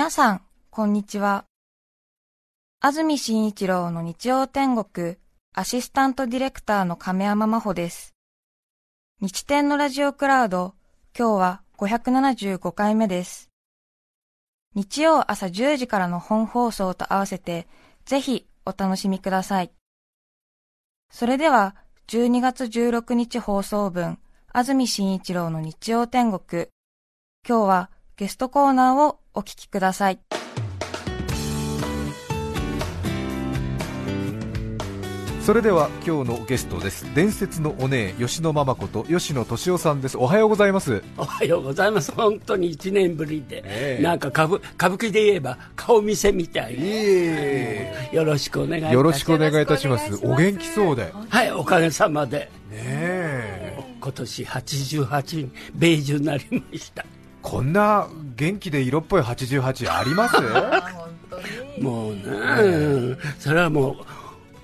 皆さん、こんにちは。安住紳一郎の日曜天国、アシスタントディレクターの亀山真帆です。日天のラジオクラウド、今日は575回目です。日曜朝10時からの本放送と合わせて、ぜひお楽しみください。それでは、12月16日放送分、安住紳一郎の日曜天国。今日はゲストコーナーをお聞きください。それでは今日のゲストです。伝説のお姉吉野ママこと吉野敏夫さんです。おはようございます。おはようございます。本当に1年ぶりで、えー、なんか歌舞歌舞伎で言えば顔見せみたいに、よろしくお願いいたします。よろしくお願いいたします。お元気そうで。はいおかげさまで。ねえ。今年88米寿になりました。こんな元気で色っぽい88あります？もうね、それはもう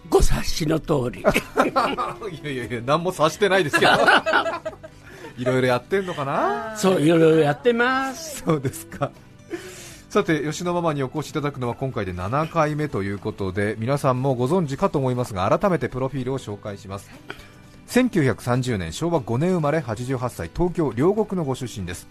ご察しの通り。いやいやいや何も察してないですけど。いろいろやってんのかな？そういろいろやってます。そうですか。さて吉野ママにお越しいただくのは今回で7回目ということで皆さんもご存知かと思いますが改めてプロフィールを紹介します。1930年昭和5年生まれ88歳東京両国のご出身です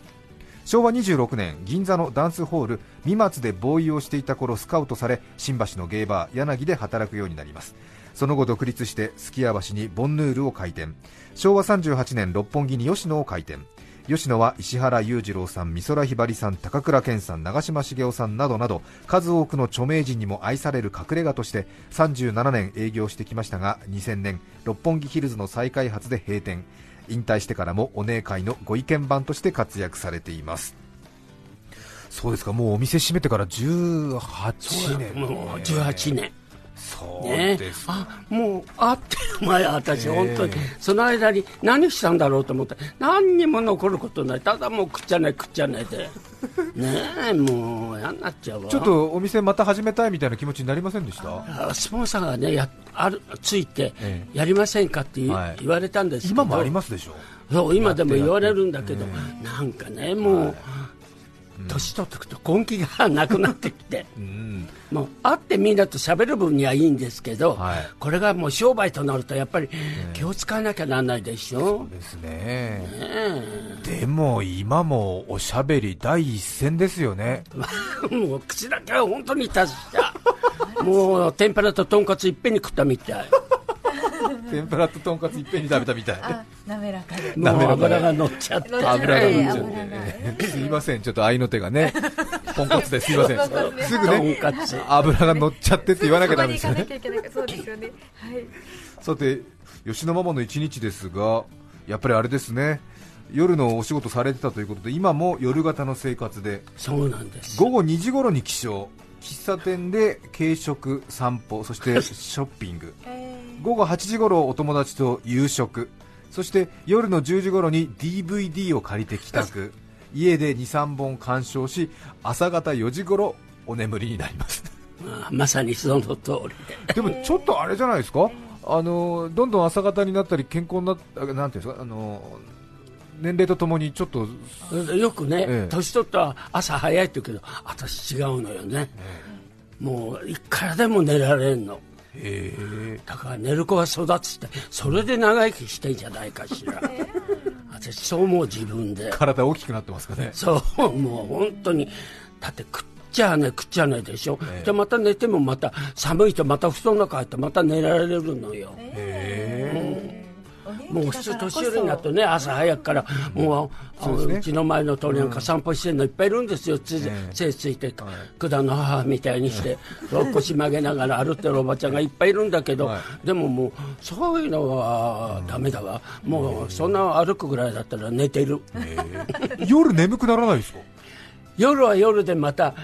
昭和26年銀座のダンスホール三松でボーイをしていた頃スカウトされ新橋のゲーバー柳で働くようになります。その後独立してすき家橋にボンヌールを開店。昭和38年六本木に吉野を開店。吉野は石原裕次郎さん、美空ひばりさん、高倉健さん、長嶋茂雄さんなどなど数多くの著名人にも愛される隠れ家として37年営業してきましたが2000年六本木ヒルズの再開発で閉店。引退してからもお姉会のご意見番として活躍されています。そうですかもうお店閉めてから18年、もう18年。そうです、ね、あもうあって前私、本当に。その間に何したんだろうと思って何にも残ることない。ただもう食っちゃない食っちゃないで。ねえもう嫌になっちゃうわ。ちょっとお店また始めたいみたいな気持ちになりませんでした？スポンサーがねやあるついてやりませんかって言,、われたんですけど。今もありますでしょ？そう今でも言われるんだけど、なんかねもう、はい年取ってくと根気がなくなってきて、うん、もう会ってみんなと喋る分にはいいんですけど、はい、これがもう商売となるとやっぱり気を使わなきゃならないでしょ、そうですね。ねでも今もおしゃべり第一線ですよね。もう口だけは本当に達した もう天ぷらととんかついっぺんに食ったみたい。天ぷらととんかついっぺんに食べたみたい滑らかで。油が乗っちゃって油が乗っちゃってすいません。ちょっと愛の手がね ポンコツです。いません。す。ぐね油が乗っちゃってって言わなきゃダメですよね。そうですよね。はい。さて吉野ママの一日ですがやっぱりあれですね。夜のお仕事されてたということで今も夜型の生活で。そうなんです。午後2時頃に起床。喫茶店で軽食散歩そして ショッピング。午後8時頃お友達と夕食そして夜の10時頃に DVD を借りて帰宅。家で23本鑑賞し朝方4時頃お眠りになります。まさにその通りで。でもちょっとあれじゃないですか？あのどんどん朝方になったり健康になったなんていうんですか？あの年齢とともにちょっとよくね、ええ、年取ったら朝早いって言うけど私違うのよね、え、もういくらでも寝られんのだから寝る子は育つってそれで長生きしてんじゃないかしら。私そう思う自分で。体大きくなってますかね。そうもう本当に。だって食っちゃね食っちゃねでしょ、えー、でまた寝てもまた寒いとまた布団の中入ってまた寝られるのよ。へえ。ーもう普通年寄りになるとね朝早くからもう、うね、うちの前の通りなんか散歩してるのいっぱいいるんですよ、つ背ついて。九段の母みたいにして腰曲げながら歩ってるおばちゃんがいっぱいいるんだけど、でももうそういうのはだめだわ。もうそんな歩くぐらいだったら寝てる。夜眠くならないですか？夜は夜でまた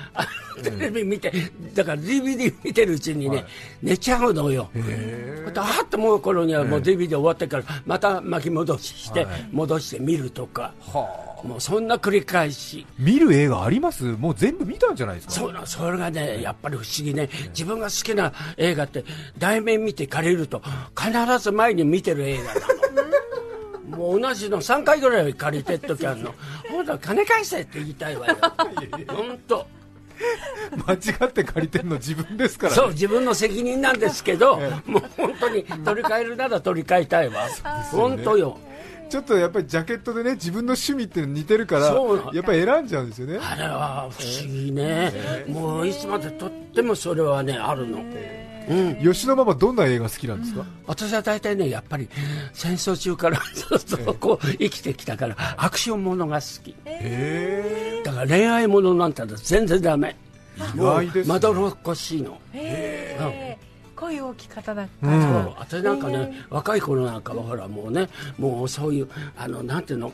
テレビ見て、だから DVD 見てるうちにね、はい、寝ちゃうのよ。またはっと思う頃にはもう DVD 終わってからまた巻き戻しして、戻して見るとか。もうそんな繰り返し。見る映画あります？もう全部見たんじゃないですか？そうそれがねやっぱり不思議ね。自分が好きな映画って題名見て借りると必ず前に見てる映画なの。もう同じの。3回ぐらい借りてる時あるの。本当金返せって言いたいわよ。本当 間違って借りてるの自分ですから、ね、そう自分の責任なんですけど、もう本当に取り替えるなら取り替えたいわ、本当よ。ちょっとやっぱりジャケットでね自分の趣味って似てるからやっぱり選んじゃうんですよね。あれは不思議ね、もういつまでとってもそれはねあるの、うん、吉野ママどんな映画好きなんですか、私は大体ねやっぱり戦争中からずっとこう生きてきたからアクションものが好き。だから恋愛ものなんて全然ダメ。もうまどろっこしいの。へえ、うん。恋大き方だった、うん、私なんかね、若い頃なんかはほらもうねもうそういうあのなんていうの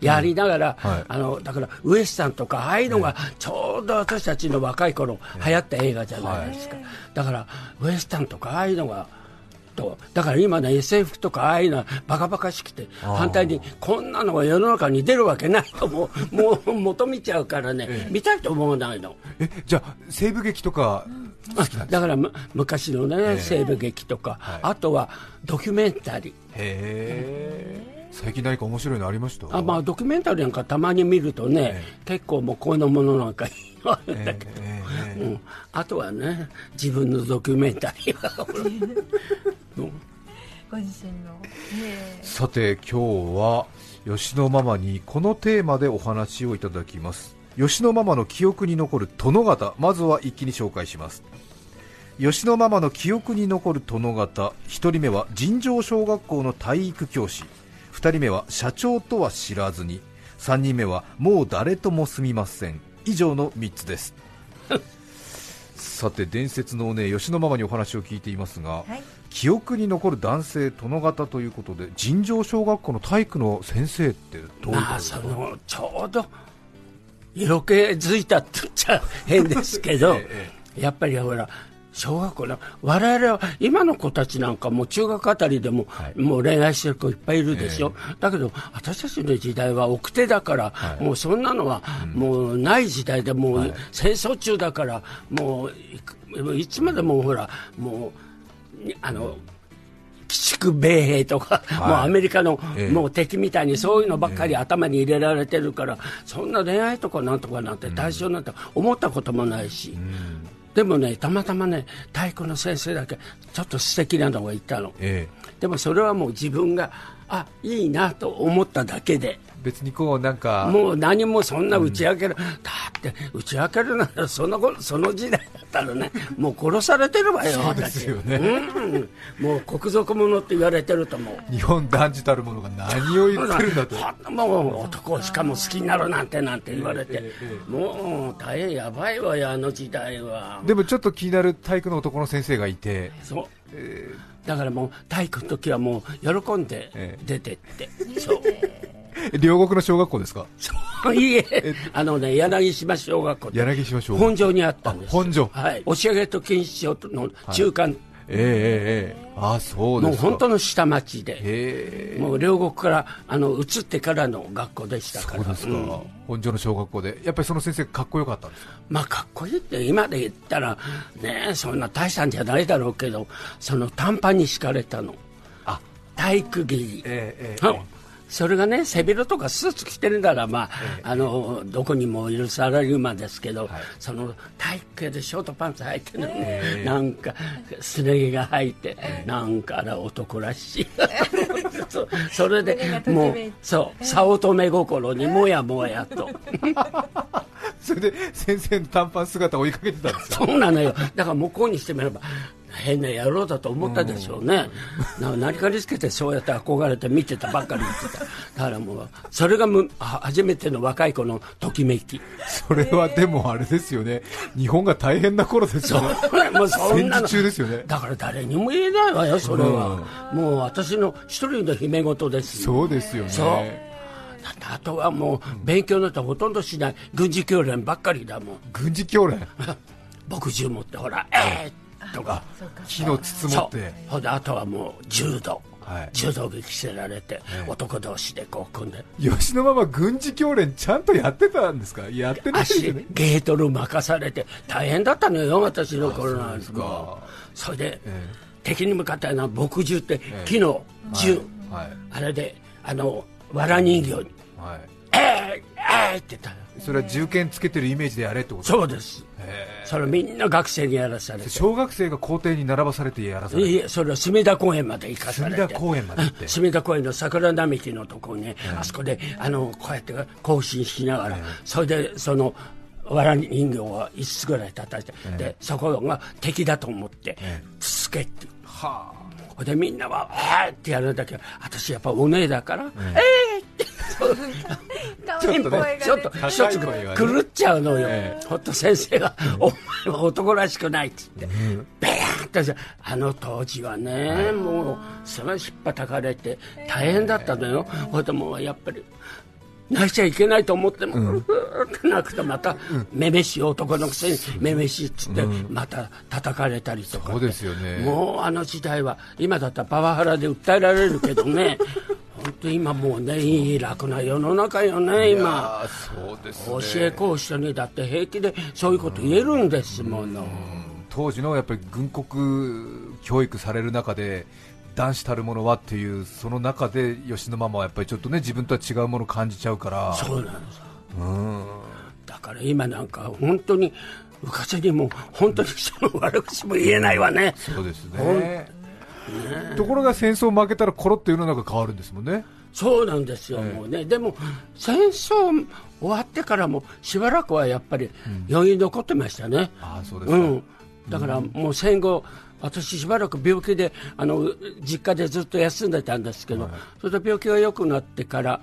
やりながら、うんはい、あのだからウエスタンとかああいうのがちょうど私たちの若い頃流行った映画じゃないですか、はい、だからウエスタンとかああいうのがとだから今ね SF とかああいうのはバカバカしくて反対にこんなのが世の中に出るわけない。と もうもう求めちゃうからね、ええ、見たいと思わないの。えじゃあ西部劇とかだから昔のね、西部劇とか、はい、あとはドキュメンタリー。へえ。最近何か面白いのありました？あ、まあ、ドキュメンタリーなんかたまに見るとね、結構もうこのものなんかあるんだけど、うん、あとはね自分のドキュメンタリーは、うん、ご自身の、さて今日は吉野ママにこのテーマでお話をいただきます。吉野ママの記憶に残る殿方まずは一気に紹介します。吉野ママの記憶に残る殿方1人目は尋常小学校の体育教師2人目は社長とは知らずに3人目はもう誰とも住みません。以上の3つです。さて伝説のね吉野ママにお話を聞いていますが、はい、記憶に残る男性殿方ということで尋常小学校の体育の先生ってどういうことですか、まあ、ちょうど色気づいたって言っちゃ変ですけど、やっぱりほら、小学校の我々は今の子たちなんかも中学あたりでも、はい、もう恋愛してる子いっぱいいるでしょ、えー、だけど私たちの時代は奥手だから、はい、もうそんなのはもうない時代でもう戦争中だからもういつまでもほらもうあの鬼畜米兵とか、はい、もうアメリカの、ええ、もう敵みたいにそういうのばっかり頭に入れられてるから、え、そんな恋愛とかなんとかなんて対象なんて思ったこともないし、うん、でもね、たまたまね、体育の先生だけちょっと素敵なのがいたの、でもそれはもう自分があいいなと思っただけで。別にこうなんかもう何もそんな打ち明ける、うん、だって打ち明けるならそのその時代だったらねもう殺されてるわよそうですよね、うん、もう国賊者って言われてると思う。日本男児たる者が何を言ってるんだと。もう男しかも好きになるなんてなんて言われて、ええもう大変やばいわよあの時代は。でもちょっと気になる体育の男の先生がいてそう、えー、だからもう体育の時はもう喜んで出てって、えそう 両国の小学校ですか？そういえ、あのね、柳島小学校。柳島小学校。本庄にあったんです。本庄。はい。押上と錦糸町の中間、はいええええ。あそうですもう本当の下町で、もう両国からあの移ってからの学校でしたから、そうですか、うん、本庄の小学校で、やっぱりその先生、かっこよかったんですか、まあ、かっこいいって、今で言ったら、ね、そんな大したんじゃないだろうけど、その短パンに敷かれたの、あ。体育着、ええええそれがね背広とかスーツ着てるならまあ、えあのどこにもいるサラリーマンですけど、はい、その体育系でショートパンツ履いてるの、えー、なんかすね毛が履いて、えー、なんかあら男らしい。そそれでもうそう早乙女心にもやもやと。それで先生の短パン姿を追いかけてたんですそうなのよ。だから向こうにしてみれば変な野郎だと思ったでしょうね、うん、何かにつけてそうやって憧れて見てたばっかり言ってた。だからもうそれがむ初めての若い子のときめき。それはでもあれですよね。日本が大変な頃ですよね。もうそんなの。中ですよね。だから誰にも言えないわよそれは、うん、もう私の一人の姫事ですそうですよね。あとはもう勉強なんてほとんどしない。軍事教練ばっかりだもん。軍事教練？牧銃持ってほらえーとか火の筒持って。ほであとはもう柔道、はい、柔道着着せられて、男同士でこう組んで。吉野ママ軍事教練ちゃんとやってたんですか？やってないですねゲートル任されて大変だったのよ私の頃なんですか。それで、えー、敵に向かったような牧銃って木の銃、はい。はい、あれであの藁人形に「はい、えー、えー、って言ったそれは重剣つけてるイメージでやれってこと？そうです。それみんな学生にやらされて。小学生が校庭に並ばされてやらされて。いえそれは隅田公園まで行かされて。隅田公園まで行って。隅田公園の桜並木のところに、あそこであのこうやって行進しながら、それでそのわら人形は5つぐらい叩いて、でそこが敵だと思って、つけって。はほいでみんなは「えー!」ってやるんだけ。ど私やっぱお姉だから「えー!」ってちょっとねちょっと高い一つ声がね。狂っちゃうのよ、えほんと先生が「お前は男らしくない」っつって、ベヤーンってさあの当時はね、もうすごいひっぱたかれて大変だったのよ、ほいでもうやっぱり泣いちゃいけないと思っても、うーって泣くとまた、めめしい男のくせにめめしいっつって、また叩かれたりとか。そうですよね。もうあの時代は今だったらパワハラで訴えられるけどね本当今もうねいい楽な世の中よねい今。そうですね。教え講師にだって平気でそういうこと言えるんですもの、当時のやっぱり軍国教育される中で男子たるものはっていうその中で吉野ママはやっぱりちょっとね自分とは違うものを感じちゃうから。そうなんですうん。だから今なんか本当にうかつにも本当に人の悪口も言えないわね、そうですねところが戦争負けたらコロッと世の中変わるんですもんね。そうなんですよ、ええもうね、でも戦争終わってからもしばらくはやっぱり余韻残ってましたね、ああそうですか、うん、だからもう戦後、私、しばらく病気であの実家でずっと休んでたんですけど、それで病気が良くなってから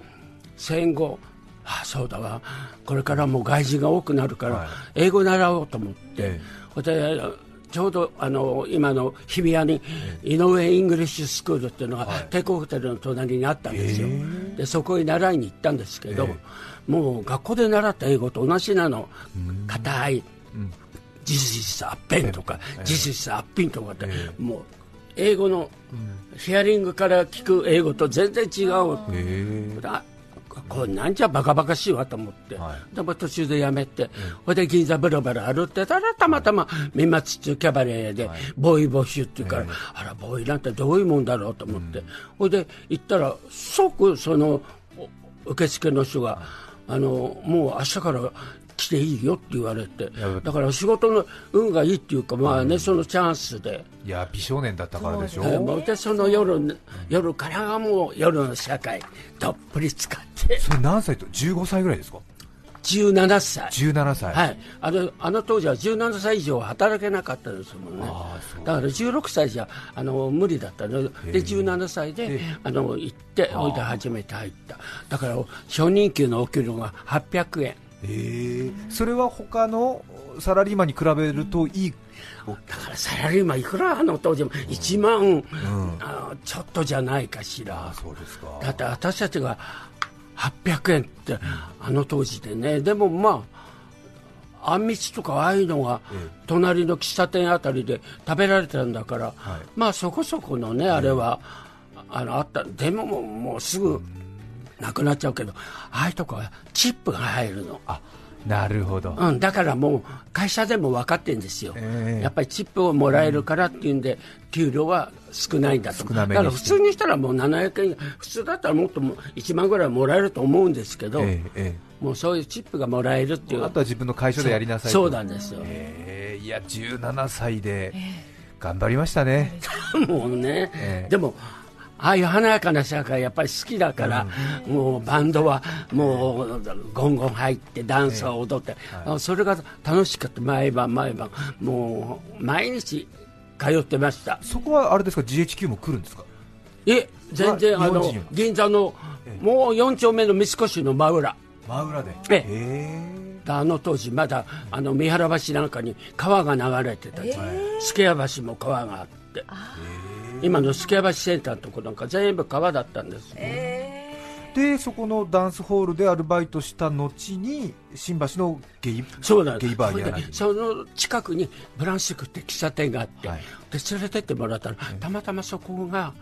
戦後、あそうだわ、これからもう外人が多くなるから、はい。英語習おうと思って、え。それでちょうどあの今の日比谷に井上イングリッシュスクールっていうのが帝国ホテルの隣にあったんですよ、でそこに習いに行ったんですけど、もう学校で習った英語と同じなの、硬い、事実アッペンとか、事実アッピンとかって、もう英語のヒアリングから聞く英語と全然違う。これなんじゃバカバカしいわと思って、はい。でも途中でやめて、ほいで銀座ブラブラ歩ってたらたまたま三松っていうキャバレーでボーイ募集っていうから、あらボーイなんてどういうもんだろうと思って、ほいで行ったら即そのお受付の人が、あのもう明日から来ていいよって言われて。やだから仕事の運がいいっていうかまあね、そのチャンスで。いや美少年だったからでしょ。うでその夜夜からがもう夜の社会どっぷり使って。それ何歳と？15歳ぐらいですか？17歳。17歳、はい。あのあの当時は17歳以上は働けなかったですもんね。ああそう。だから16歳じゃあの無理だったの。で17歳であの行っておいで初めて入った。だから初任給のお給料が800円。えーそれは他のサラリーマンに比べるといい、だからサラリーマンいくらあの当時も1万、あのちょっとじゃないかしらあそうですか。だって私たちが800円って、あの当時でね、でもまあ、あんみつとかああいうのが、隣の喫茶店あたりで食べられたんだから、まあそこそこのね、あれは、あのあった、でももうすぐなくなっちゃうけど、ああいうとこはチップが入るの。あなるほど、うん、だからもう会社でも分かってるんですよ、ええ。やっぱりチップをもらえるからっていうんで、給料は少ないんだと、だから普通にしたらもう700円、普通だったらもっとも1万ぐらいもらえると思うんですけど、えええもうそういうチップがもらえるっていう、えあとは自分の会社でやりなさいと。そうなんですよ、ええいや17歳で頑張りましたね、もうね、ええ。でも、ああいう華やかな社会やっぱり好きだから、もうバンドはもうゴンゴン入ってダンスを踊って、あそれが楽しかった毎晩毎晩もう毎日通ってました。そこはあれですか？GHQ も来るんですか？いえ全然あの銀座のもう4丁目の三越の真裏。真裏で。ええ。あの当時まだあの三原橋なんかに川が流れてたし、助谷橋も川があって今の助谷橋センターのとこなんか全部川だったんです、でそこのダンスホールでアルバイトした後に新橋のゲイそうなんゲイバーにやらそれでその近くにブランシュクって喫茶店があって、はい。で連れてってもらったら、たまたまそこが、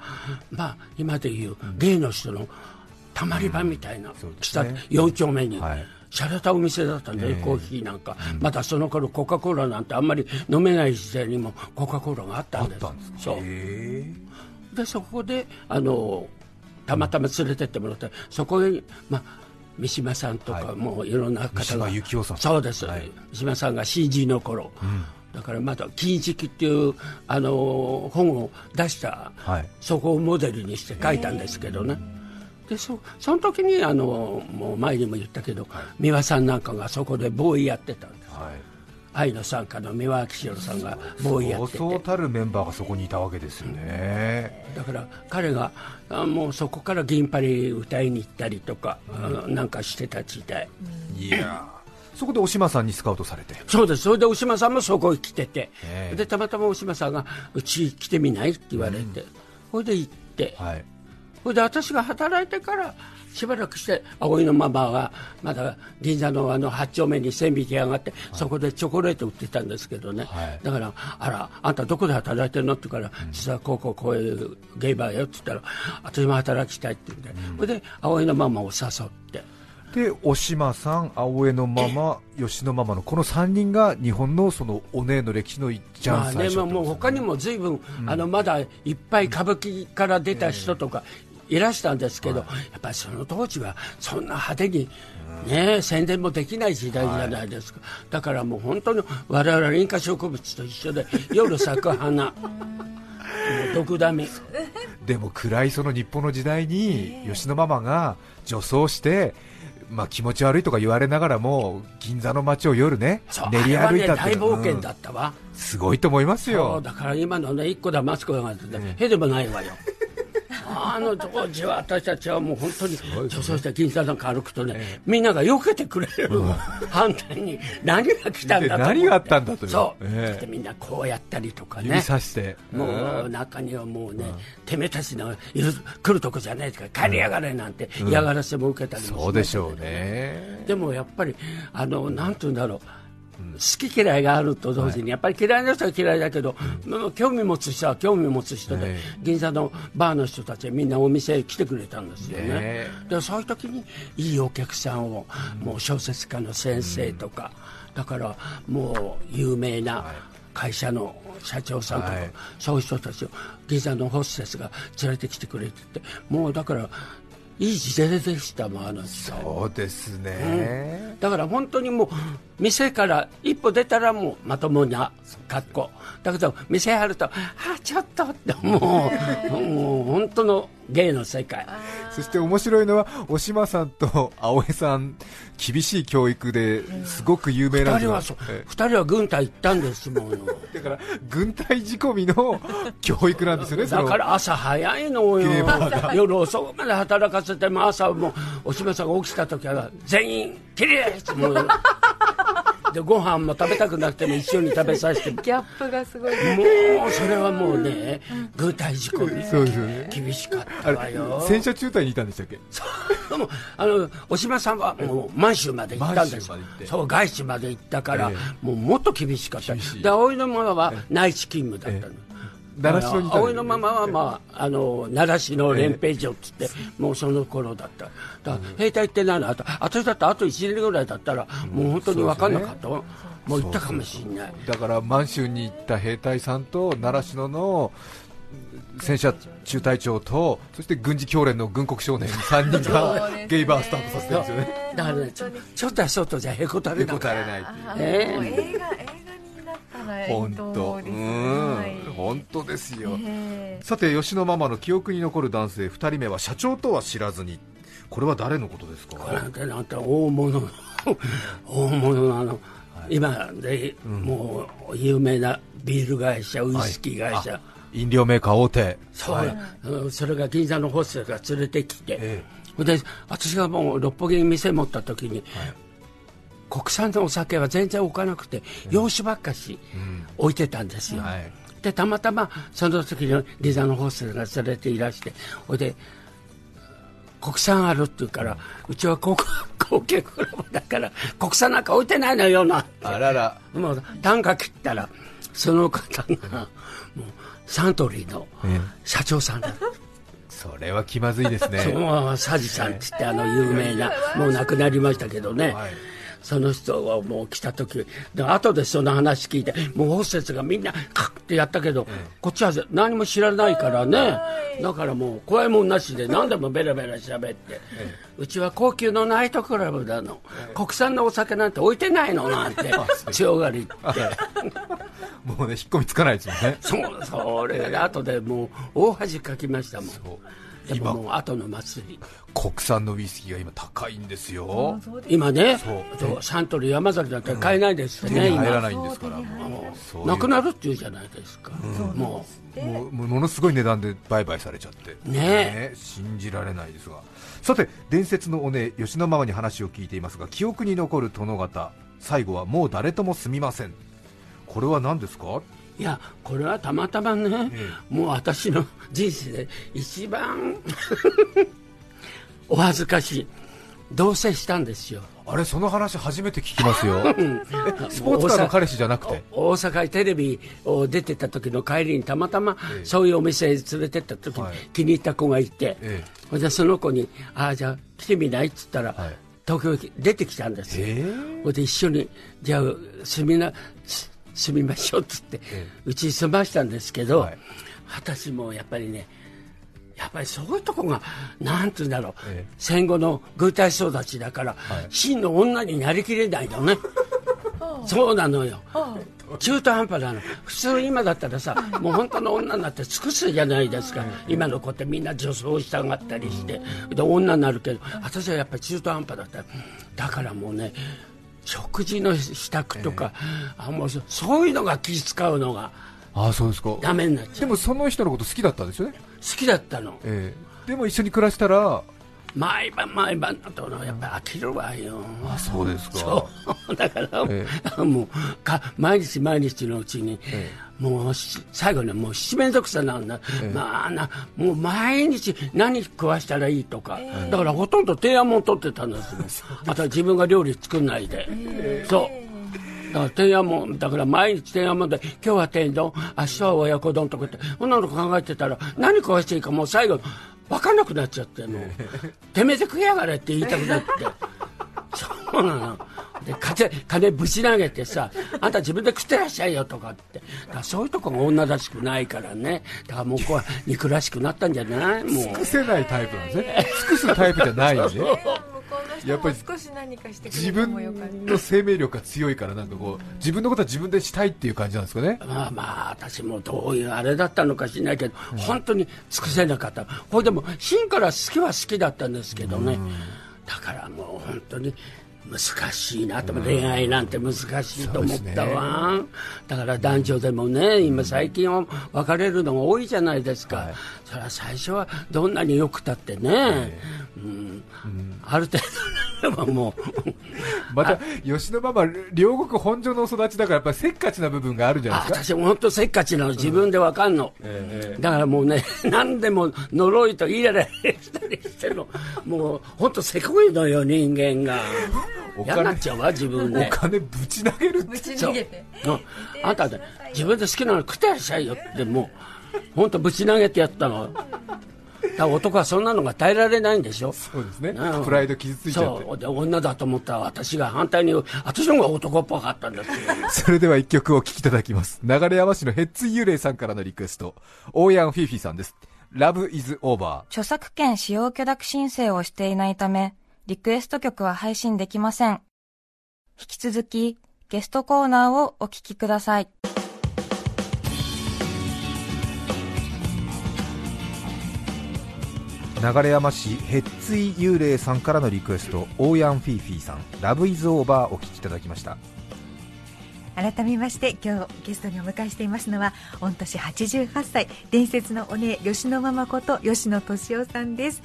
まあ、今でいうゲイの人のたまり場みたいなそうです喫茶ね店、4丁目に。はい洒落たお店だったんで、コーヒーなんか、まだその頃コカ・コーラなんてあんまり飲めない時代にもコカ・コーラがあったあんですそう。へでそこであのたまたま連れてってもらってそこに、まあ、三島さんとか、もういろんな方が、三島由紀夫さんそうです、はい、三島さんが CG の頃、うん。だからまだ「金色」っていうあの本を出した、はい、そこをモデルにして書いたんですけどね。でそその時にあのもう前にも言ったけど、はい、三輪さんなんかがそこでボーイやってたんです、はい、愛の参加の三輪明宏さんがボーイやってて。そうそうたるメンバーがそこにいたわけですよね、だから彼があもうそこから銀パリ歌いに行ったりとか、うん、なんかしてた時代、いやそこでお島さんにスカウトされて。そうです。それでお島さんもそこに来てて。でたまたまお島さんがうち来てみないって言われて、それで行って、はい、それで私が働いてからしばらくして葵のママはまだ銀座のあの8丁目に線引き上がって、そこでチョコレート売ってたんですけどね、はい、だからあらあんたどこで働いてるの？って言うから、実はこうこうこういうゲイバーよって言ったら私も働きたいって言うんで、うん、それで葵のママを誘って。でお島さん、青江のママ、吉野ママのこの3人が日本のそのお姉の歴史の一じゃん最初、まあね、もう他にもずいぶん、あのまだいっぱい歌舞伎から出た人とかいらしたんですけど、やっぱりその当時はそんな派手に、ね、宣伝もできない時代じゃないですか、だからもう本当に我々林化植物と一緒で夜咲く花。毒ダミでも暗いその日本の時代に吉野ママが女装してまあ、気持ち悪いとか言われながらも銀座の街を夜ね練り歩いたって、ね、大冒険だったわ、うん、すごいと思いますよ。だから今のね一個だマスクがね、へでもないわよあの当時は私たちはもう本当に女装して銀座なんか歩くとね、みんなが避けてくれる、反対に何が来たんだと何があったんだとそう、えー、みんなこうやったりとかね。指して。もう中にはもうね、てめえたちの来るとこじゃないから帰りやがれなんて嫌がらせも受けたりもそうでしょうね。でもやっぱりあのなんて言うんだろう好き嫌いがあると同時に、やっぱり嫌いな人は嫌いだけど、興味持つ人は興味持つ人で、銀座のバーの人たちはみんなお店へ来てくれたんですよね。でそういう時にいいお客さんを、もう小説家の先生とか、だからもう有名な会社の社長さんとか、そういう人たちを銀座のホステスが連れてきてくれててもうだからいい時代でしたもんあの時代そうですね、うん、だから本当にもう店から一歩出たらもうまともな格好。だけど店入ると「あちょっと」ってもうもう本当の芸の世界。そして面白いのはお島さんと青江さん厳しい教育ですごく有名なんです。2人は軍隊行ったんですもん。だから軍隊仕込みの 教育なんですよねだから朝早いのよ。夜遅くまで働かせても朝もうお島さんが起きた時は全員きれいもうでご飯も食べたくなくても一緒に食べさせて。ギャップがすごいもうそれはもうね軍隊仕込みそうですよね。厳しかったわよ。戦車中隊にいたんでしたっけ？そうあのお島さんはもう満州まで行ったんです。そう外資まで行ったから、えー、もうもっと厳しかった。で葵のママは内地勤務だったの、えー奈良市の葵のままは、まあ、あの奈良市の連兵場っつって、もうその頃だった。だ兵隊って何だと私だってあと1年ぐらいだったらもう本当に分かんなかった、もう行ったかもしれない。だから満州に行った兵隊さんと奈良市のの戦車中隊長とそして軍事教練の軍国少年3人がゲイバースタートさせてるんですよね。だからねちょちょっとは外じゃへこたれないへこたれないえー、映画本当、うん、本当ですよ、えー、さて吉野ママの記憶に残る男性2人目は社長とは知らずに。これは誰のことですか？これなんて大物 大物なの、はい、今で、もう有名なビール会社ウイスキー会社、はい、飲料メーカー大手。そう、はい、それが銀座のホステが連れてきて、えー、で私がもう六本木に店持った時に、はい国産のお酒は全然置かなくて、洋酒ばっかし置いてたんですよ。はい、でたまたまその時にリザのホステが連れていらしてほいで国産あるって言うから、うちは高 高級クラブだから国産なんか置いてないのよなあらら。もう単価切ったらその方がもうサントリーの社長さんだ、それは気まずいですね。その佐治さんって言って、あの有名な、もう亡くなりましたけどね、はい、その人がもう来た時で後でその話聞いてもうホステスがみんなカッてやったけど、こっちは何も知らないからね。だからもう怖いもんなしで何でもベラベラ喋って、うちは高級のナイトクラブだの、国産のお酒なんて置いてないのなんて 強がりって。もうね引っ込みつかないですよね。そうそれが後でもう大恥かきましたもん今。もう後の祭り。国産のウイスキーが今高いんですよ。今ね。そう。サントリー山崎なんて買えないですね、うん、入らないんですから。なくなるっていうじゃないですか、うん、もう。もうものすごい値段で売買されちゃって。ね。ね。信じられないですが。さて伝説のお姉吉野ママに話を聞いていますが記憶に残る殿方最後はもう誰とも住みません。これは何ですか？いやこれはたまたまね、ええ、もう私の人生で一番 お恥ずかしい。同棲したんですよ。あれその話初めて聞きますよ。スポーツカーの彼氏じゃなくて？大阪テレビを出てた時の帰りにたまたまそういうお店へ連れてった時に気に入った子がいて、ええ、じその子に「ああじゃあ来てみない?」っつったら、はい、東京出てきたんですよ、えー、で一緒にじゃあ住みな住みましょうっつってうち、に住ましたんですけど、はい、私もやっぱりねやっぱりそういうとこがなんて言うんだろう、ええ、戦後の軍隊育ちだから、はい、真の女になりきれないのね。そうなのよ。中途半端なの。普通今だったらさもう本当の女になって尽くすじゃないですか。今の子ってみんな女装したがったりして。で女になるけど私はやっぱり中途半端だった。だからもうね食事の支度とか、えー、あもうそういうのが気使うのがあそうですか。ダメになっちゃう。でもその人のこと好きだったんですよね。好きだったの、えー、でも一緒に暮らしたら毎晩毎晩だとやっぱ飽きるわよ。あそうですか。そう。だから、えー、もうか毎日毎日のうちに、えーもう最後ねもう七面倒くさなんだ、えまあなもう毎日何食わしたらいいとか、えだからほとんど提案も取ってたんですよ。また自分が料理作んないで、えそう。だから提案もだから毎日提案もで今日は天丼？明日は親子丼とかってそんなの考えてたら何食わしていいかもう最後分かんなくなっちゃっての、てめえで食いやがれって言いたくなって。そうなの。で金金ぶち投げてさあんた自分で食ってらっしゃいよとかって。だそういうとこが女らしくないからね。だからもうこは憎らしくなったんじゃない？もう。尽くせないタイプなんですね。尽くすタイプじゃないよね やっぱり少し何かして自分の生命力が強いからなんかこう自分のことは自分でしたいっていう感じなんですかね。まあまあ私もどういうあれだったのかしれないけど、うん、本当に尽くせなかった。これでも芯から好きは好きだったんですけどね、だからもう本当に難しいなと、恋愛なんて難しいと思ったわ、ね、だから男女でもね今最近は別れるのが多いじゃないですか、はい、それは最初はどんなによくたってね、うん、ある程度はもう。また吉野ママ両国本所の育ちだからやっぱりせっかちな部分があるじゃないですか。私も本当せっかちなの自分でわかんの、うん。えー、だからもうね 何でも呪いとイライラしたりしてるのもう本当せこいのよ人間が。嫌になっちゃうわ自分で。お金ぶち投げるぶち投げて。あんたで自分で好きなの食ってらっしゃいよってもう 本当ぶち投げてやったの。だ男はそんなのが耐えられないんでしょ。そうですね、うん、プライド傷ついちゃって。そう。で女だと思ったら私が反対に私の方が男っぽかったんですよそれでは一曲お聴きいただきます。流山市のヘッツ幽霊さんからのリクエスト。オーヤンフィーフィーさんです。ラブイズオーバー著作権使用許諾申請をしていないためリクエスト曲は配信できません。引き続きゲストコーナーをお聴きください流山市ヘッツイ幽霊さんからのリクエストオーヤンフィーフィーさんラブイズオーバーお聞きいただきました。改めまして今日ゲストにお迎えしていますのは御年88歳伝説のお姉吉野ママこと吉野敏夫さんです。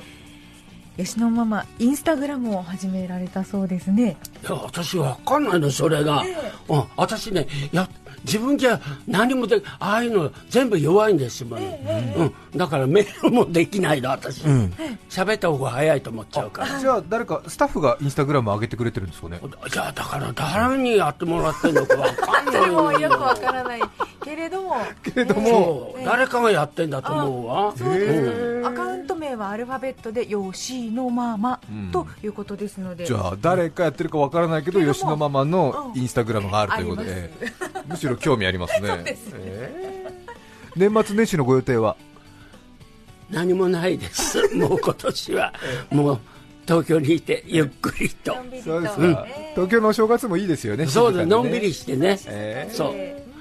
吉野ママインスタグラムを始められたそうですね。いや私わかんないのそれが、えー、うん、私ねや自分じゃ何もでああいうの全部弱いんですもん、えー、うん、だからメールもできないの私。喋、うん、った方が早いと思っちゃうから。じゃあ誰かスタッフがインスタグラム上げてくれてるんですかね？じゃあだから誰にやってもらってるのかわかんない。もよくわからない。けれども。けれども、誰かがやってんだと思うわ、えー、アカウント名名はアルファベットで吉野ママということですので、じゃあ誰かやってるかわからないけど吉野ママのインスタグラムがあるということで、むしろ興味ありますね。えー、年末年始のご予定は？何もないです。もう今年はもう東京にいてゆっくりと。そうですか、うん、東京のお正月もいいですよねそうです、ね、のんびりしてね、えー、そう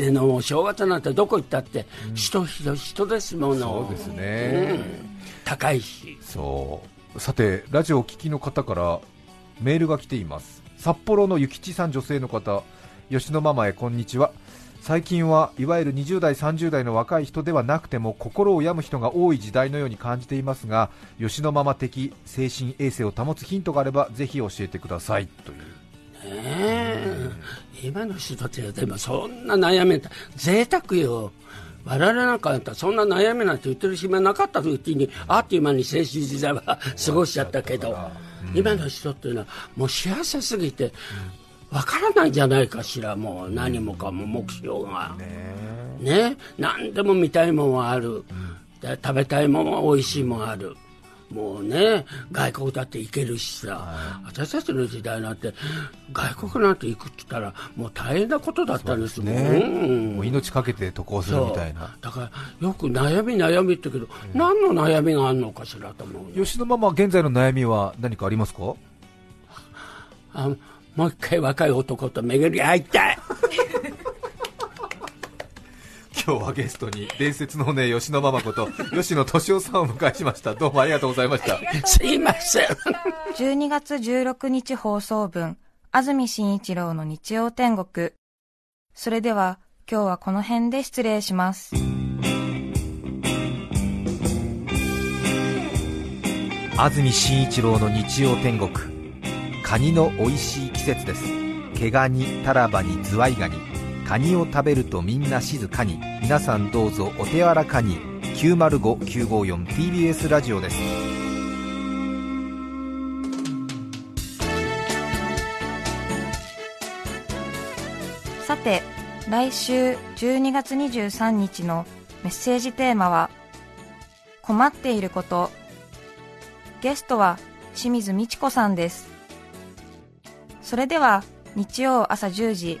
だってのお正月なんてどこ行ったって、うん、人人人ですもの。そうですね、うん、高いし。そう。さてラジオお聞きの方からメールが来ています。札幌のゆきちさん女性の方吉野ママへこんにちは。最近はいわゆる20代、30代の若い人ではなくても心を病む人が多い時代のように感じていますが吉野ママ的精神衛生を保つヒントがあればぜひ教えてください。という。ね今の人たちはでもそんな悩めた贅沢よ。我々なんかったらそんな悩みなんて言ってる暇なかったううにあっという間に青春時代は過ごしちゃったけど、今の人っていうのはもう幸せすぎて、わからないんじゃないかしら、もう何もかも目標が。ね何でも見たいもんはある、うん、食べたいもんは美味しいもんある。もうね、外国だって行けるしさ、はい、私たちの時代なんて、外国なんて行くって言ったら、もう大変なことだったんですね、うん、もう命かけて渡航するみたいな。だから、よく悩み、悩みって言うけど、うん、何の悩みがあるのかしらと思う。吉野ママ、現在の悩みは何かありますか？あもう一回若い男と巡り会いたい 今日はゲストに伝説のね吉野ママこと吉野敏夫さんを迎えしました。どうもありがとうございました。すいません。12月16日放送分安住紳一郎の日曜天国。それでは今日はこの辺で失礼します。安住紳一郎の日曜天国。カニの美味しい季節です。毛ガニタラバにズワイガニカニを食べるとみんな静かに。皆さんどうぞお手柔らかに。905954TBS ラジオです。さて来週12月23日のメッセージテーマは困っていること。ゲストは清水美智子さんです。それでは日曜朝10時